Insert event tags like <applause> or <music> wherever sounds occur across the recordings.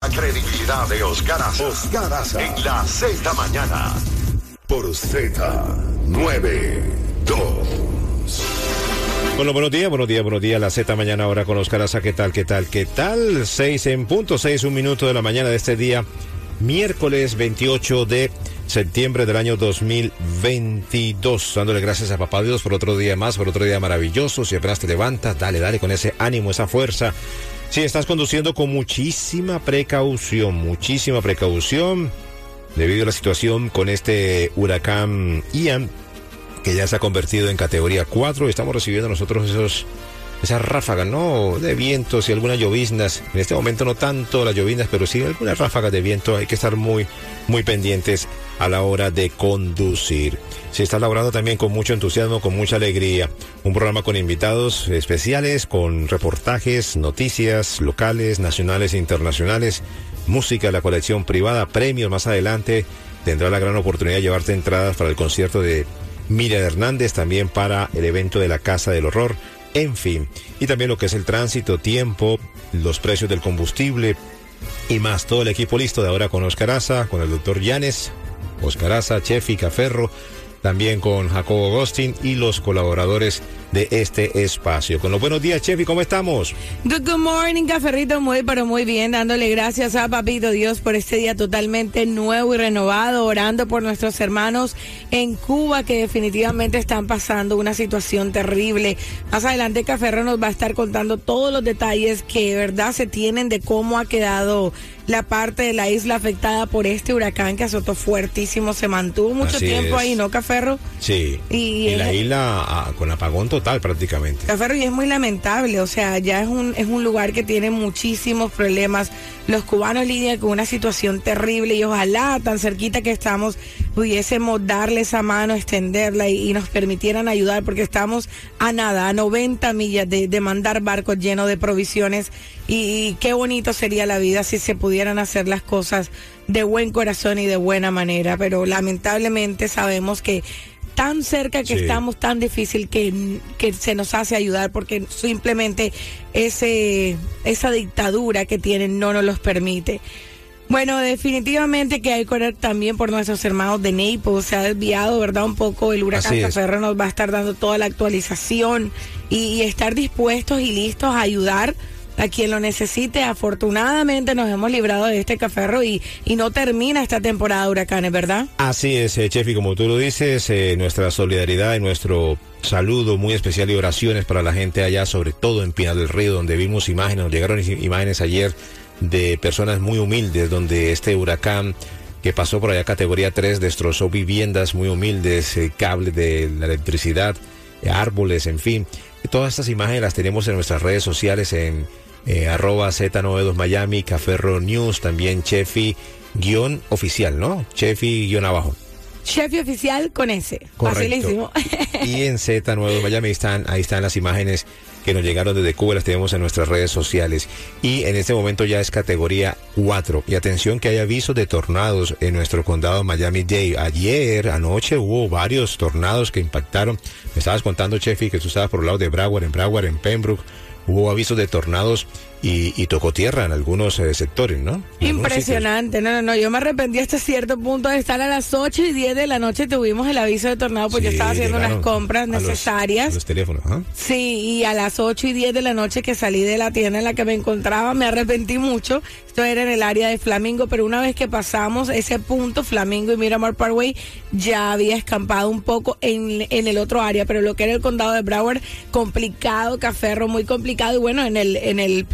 La credibilidad de Oscar Aza. Oscar Aza. En la Z mañana. Por Z92. Bueno, buenos días, buenos días, buenos días. La Z mañana ahora con Oscar Aza. ¿Qué tal, qué tal, qué tal? Seis en punto, seis, un minuto de la mañana de este día, miércoles 28 de septiembre del año 2022. Dándole gracias a Papá Dios por otro día más, por otro día maravilloso. Si apenas te levantas, dale, dale con ese ánimo, esa fuerza. Si estás conduciendo con muchísima precaución, muchísima precaución, debido a la situación con este huracán Ian, que ya se ha convertido en categoría 4, estamos recibiendo nosotros esos esas ráfagas, ¿no? De vientos y algunas lloviznas. En este momento no tanto las lloviznas, pero sí algunas ráfagas de viento. Hay que estar muy, muy pendientes a la hora de conducir. Se está laborando también con mucho entusiasmo, con mucha alegría. Un programa con invitados especiales, con reportajes, noticias locales, nacionales e internacionales, música, la colección privada, premios más adelante. Tendrá la gran oportunidad de llevarte entradas para el concierto de Miriam Hernández, también para el evento de la Casa del Horror en fin. Y también lo que es el tránsito, tiempo, los precios del combustible y más. Todo el equipo listo de ahora con Oscar Aza, con el doctor Llanes, Oscar Aza, Chefi Caferro, también con Jacobo Agostín y los colaboradores de este espacio. Con los buenos días, Chefi, ¿cómo estamos? Good, morning, Caferrito, muy pero muy bien, dándole gracias a Papito Dios por este día totalmente nuevo y renovado, orando por nuestros hermanos en Cuba que definitivamente están pasando una situación terrible. Más adelante Caferro nos va a estar contando todos los detalles que verdad se tienen de cómo ha quedado la parte de la isla afectada por este huracán que azotó fuertísimo, se mantuvo mucho Así tiempo es. ahí, ¿no, Caferro? Sí. Y- Y, la isla ah, con apagón total prácticamente. Caferro, y es muy lamentable, o sea, ya es un, es un lugar que tiene muchísimos problemas. Los cubanos lidian con una situación terrible y ojalá tan cerquita que estamos pudiésemos darle esa mano, extenderla y, y nos permitieran ayudar porque estamos a nada, a 90 millas de, de mandar barcos llenos de provisiones y, y qué bonito sería la vida si se pudieran hacer las cosas de buen corazón y de buena manera, pero lamentablemente sabemos que tan cerca que Sí. estamos, tan difícil que, que se nos hace ayudar porque simplemente ese, esa dictadura que tienen no nos los permite. Bueno, definitivamente que hay que orar también por nuestros hermanos de Naples. Se ha desviado, ¿verdad? Un poco el huracán. Caferro nos va a estar dando toda la actualización y, y estar dispuestos y listos a ayudar a quien lo necesite. Afortunadamente nos hemos librado de este caferro y, y no termina esta temporada de huracanes, ¿verdad? Así es, eh, Chefi, como tú lo dices, eh, nuestra solidaridad y nuestro saludo muy especial y oraciones para la gente allá, sobre todo en Pinar del Río, donde vimos imágenes, nos llegaron imágenes ayer de personas muy humildes, donde este huracán que pasó por allá categoría 3 destrozó viviendas muy humildes, eh, cables de la electricidad, eh, árboles, en fin. Todas estas imágenes las tenemos en nuestras redes sociales en eh, arroba Z92 Miami, Caferro News, también Chefi guion oficial, ¿no? Chefi guion abajo. Chef y oficial con ese. Correcto. Facilísimo. Y en <laughs> Z9 Miami están, ahí están las imágenes que nos llegaron desde Cuba, las tenemos en nuestras redes sociales. Y en este momento ya es categoría 4. Y atención que hay avisos de tornados en nuestro condado Miami-Dade. Ayer, anoche, hubo varios tornados que impactaron. Me estabas contando, Chefi, que tú estabas por el lado de Broward, en Broward, en Pembroke. hubo avisos de tornados y, tocó tierra en algunos eh, sectores, ¿no? Impresionante, no, no, no, yo me arrepentí hasta cierto punto de estar a las 8 y 10 de la noche, tuvimos el aviso de tornado, porque yo estaba haciendo unas compras necesarias. Los, teléfonos, ¿ah? Sí, y a las 8 y 10 de la noche que salí de la tienda en la que me encontraba, me arrepentí mucho. Esto era en el área de Flamingo, pero una vez que pasamos ese punto, Flamingo y Miramar Parkway, ya había escampado un poco en, en el otro área, pero lo que era el condado de Broward, complicado, Caferro, muy complicado, y bueno, en el, en el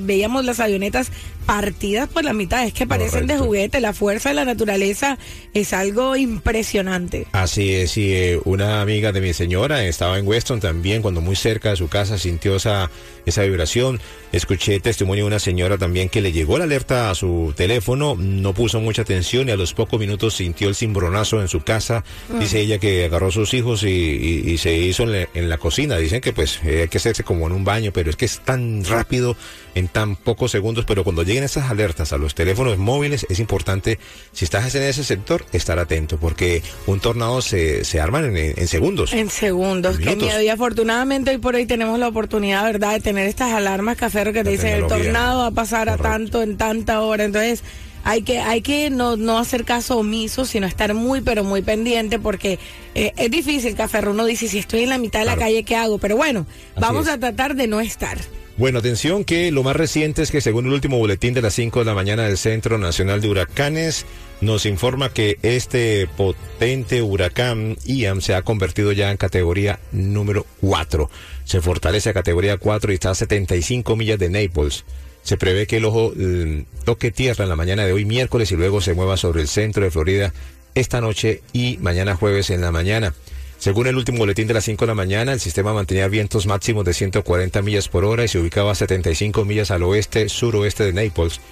Veíamos las avionetas partidas por la mitad. Es que parecen de juguete. La fuerza de la naturaleza es algo impresionante. Así es. Y eh, una amiga de mi señora estaba en Weston también, cuando muy cerca de su casa sintió esa, esa vibración. Escuché testimonio de una señora también que le llegó la alerta a su teléfono, no puso mucha atención y a los pocos minutos sintió el cimbronazo en su casa. Mm. Dice ella que agarró a sus hijos y, se hizo en la, cocina. Dicen que pues eh, hay que hacerse como en un baño, pero es que es tan rápido en tan pocos segundos, pero cuando lleguen esas alertas a los teléfonos móviles es importante, si estás en ese sector, estar atento, porque un tornado se, se arma en, segundos. En segundos, qué miedo. Y afortunadamente hoy por hoy tenemos la oportunidad, ¿verdad?, de tener estas alarmas caferro que te dicen el tornado va a pasar a tanto en tanta hora. Entonces, hay que, hay que no, no hacer caso omiso, sino estar muy, pero muy pendiente, porque eh, es difícil, Caferro. Uno dice, si estoy en la mitad de la calle, ¿qué hago? Pero bueno, vamos a tratar de no estar. Bueno, atención que lo más reciente es que según el último boletín de las 5 de la mañana del Centro Nacional de Huracanes, nos informa que este potente huracán Ian se ha convertido ya en categoría número 4. Se fortalece a categoría 4 y está a 75 millas de Naples. Se prevé que el ojo mm, toque tierra en la mañana de hoy miércoles y luego se mueva sobre el centro de Florida esta noche y mañana jueves en la mañana. Según el último boletín de las 5 de la mañana, el sistema mantenía vientos máximos de 140 millas por hora y se ubicaba a 75 millas al oeste, suroeste de Naples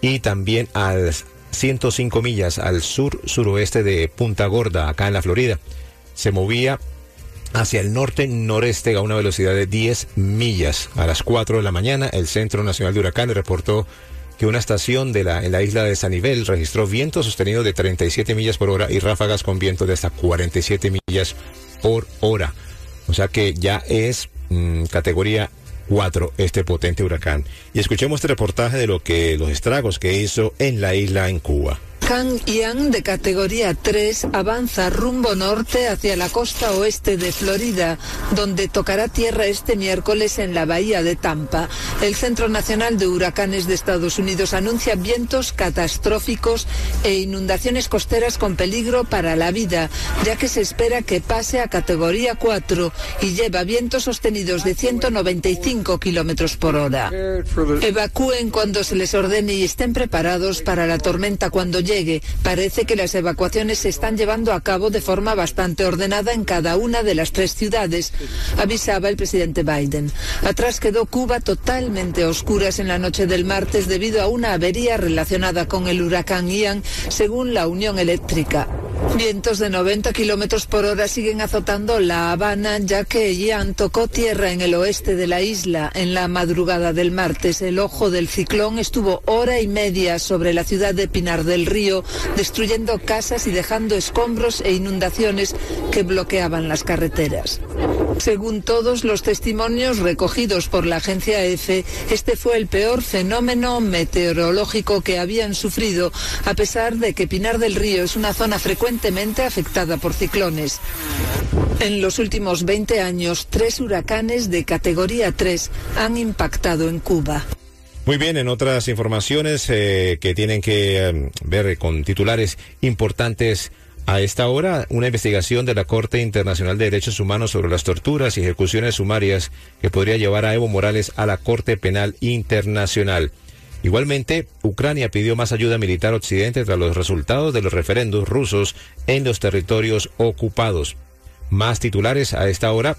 y también a 105 millas al sur, suroeste de Punta Gorda, acá en la Florida. Se movía hacia el norte noreste a una velocidad de 10 millas. A las 4 de la mañana, el Centro Nacional de Huracanes reportó que una estación de la, en la isla de Sanibel registró viento sostenido de 37 millas por hora y ráfagas con viento de hasta 47 millas por hora. O sea que ya es mm, categoría 4 este potente huracán. Y escuchemos este reportaje de lo que los estragos que hizo en la isla en Cuba. Kang Yang, de categoría 3, avanza rumbo norte hacia la costa oeste de Florida, donde tocará tierra este miércoles en la bahía de Tampa. El Centro Nacional de Huracanes de Estados Unidos anuncia vientos catastróficos e inundaciones costeras con peligro para la vida, ya que se espera que pase a categoría 4 y lleva vientos sostenidos de 195 kilómetros por hora. Evacúen cuando se les ordene y estén preparados para la tormenta cuando llegue Parece que las evacuaciones se están llevando a cabo de forma bastante ordenada en cada una de las tres ciudades, avisaba el presidente Biden. Atrás quedó Cuba totalmente oscuras en la noche del martes debido a una avería relacionada con el huracán Ian, según la Unión Eléctrica. Vientos de 90 kilómetros por hora siguen azotando La Habana, ya que Ian tocó tierra en el oeste de la isla en la madrugada del martes. El ojo del ciclón estuvo hora y media sobre la ciudad de Pinar del Río destruyendo casas y dejando escombros e inundaciones que bloqueaban las carreteras. Según todos los testimonios recogidos por la agencia EFE, este fue el peor fenómeno meteorológico que habían sufrido, a pesar de que Pinar del Río es una zona frecuentemente afectada por ciclones. En los últimos 20 años, tres huracanes de categoría 3 han impactado en Cuba. Muy bien, en otras informaciones eh, que tienen que em, ver con titulares importantes a esta hora, una investigación de la Corte Internacional de Derechos Humanos sobre las torturas y ejecuciones sumarias que podría llevar a Evo Morales a la Corte Penal Internacional. Igualmente, Ucrania pidió más ayuda militar occidente tras los resultados de los referendos rusos en los territorios ocupados. Más titulares a esta hora.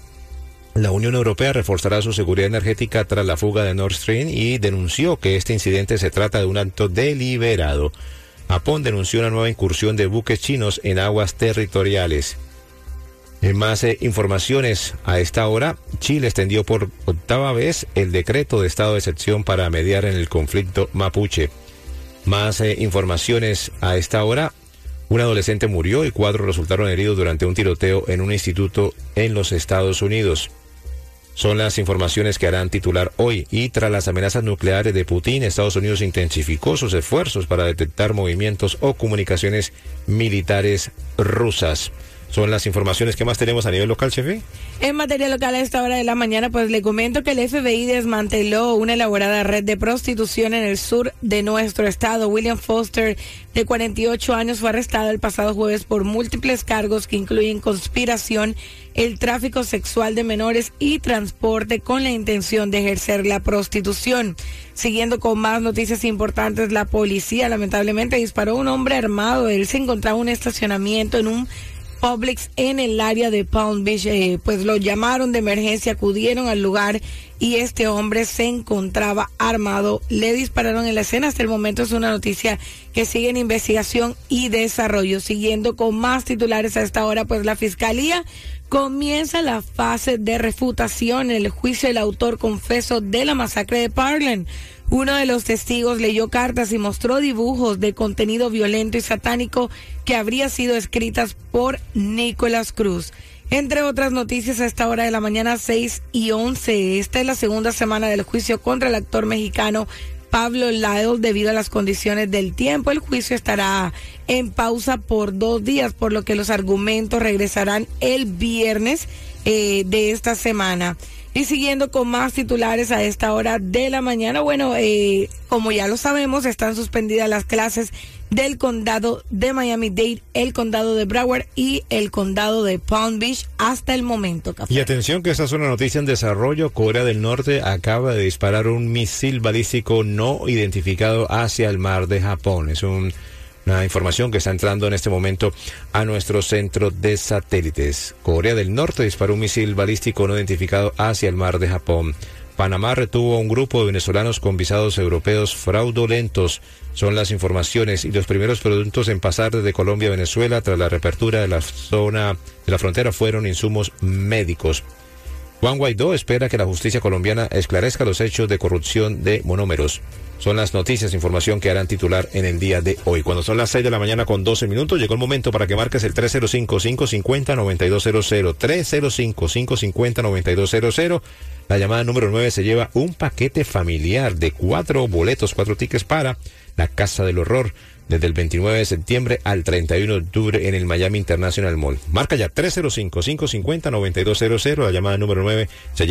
La Unión Europea reforzará su seguridad energética tras la fuga de Nord Stream y denunció que este incidente se trata de un acto deliberado. Japón denunció una nueva incursión de buques chinos en aguas territoriales. En más eh, informaciones a esta hora, Chile extendió por octava vez el decreto de estado de excepción para mediar en el conflicto mapuche. Más eh, informaciones a esta hora, un adolescente murió y cuatro resultaron heridos durante un tiroteo en un instituto en los Estados Unidos. Son las informaciones que harán titular hoy y tras las amenazas nucleares de Putin, Estados Unidos intensificó sus esfuerzos para detectar movimientos o comunicaciones militares rusas. Son las informaciones que más tenemos a nivel local, chefe. En materia local a esta hora de la mañana, pues le comento que el FBI desmanteló una elaborada red de prostitución en el sur de nuestro estado. William Foster, de 48 años, fue arrestado el pasado jueves por múltiples cargos que incluyen conspiración, el tráfico sexual de menores y transporte con la intención de ejercer la prostitución. Siguiendo con más noticias importantes, la policía lamentablemente disparó a un hombre armado. Él se encontraba en un estacionamiento en un Publix en el área de Palm Beach. Eh, pues lo llamaron de emergencia, acudieron al lugar y este hombre se encontraba armado. Le dispararon en la escena. Hasta el momento es una noticia que sigue en investigación y desarrollo. Siguiendo con más titulares a esta hora, pues la fiscalía comienza la fase de refutación en el juicio del autor confeso de la masacre de Parkland. Uno de los testigos leyó cartas y mostró dibujos de contenido violento y satánico que habría sido escritas por Nicolás Cruz. Entre otras noticias a esta hora de la mañana 6 y 11, esta es la segunda semana del juicio contra el actor mexicano Pablo Lyle debido a las condiciones del tiempo. El juicio estará en pausa por dos días, por lo que los argumentos regresarán el viernes eh, de esta semana. Y siguiendo con más titulares a esta hora de la mañana, bueno, eh, como ya lo sabemos, están suspendidas las clases del condado de Miami-Dade, el condado de Broward y el condado de Palm Beach hasta el momento. Y atención que esta es una noticia en desarrollo. Corea del Norte acaba de disparar un misil balístico no identificado hacia el mar de Japón. Es un una información que está entrando en este momento a nuestro centro de satélites. Corea del Norte disparó un misil balístico no identificado hacia el mar de Japón. Panamá retuvo a un grupo de venezolanos con visados europeos fraudulentos. Son las informaciones y los primeros productos en pasar desde Colombia a Venezuela tras la reapertura de la zona de la frontera fueron insumos médicos. Juan Guaidó espera que la justicia colombiana esclarezca los hechos de corrupción de monómeros. Son las noticias, información que harán titular en el día de hoy. Cuando son las 6 de la mañana con 12 minutos, llegó el momento para que marques el 305-550-9200. 305-550-9200. La llamada número 9 se lleva un paquete familiar de cuatro boletos, cuatro tickets para la Casa del Horror desde el 29 de septiembre al 31 de octubre en el Miami International Mall. Marca ya 305-550-9200. La llamada número 9 se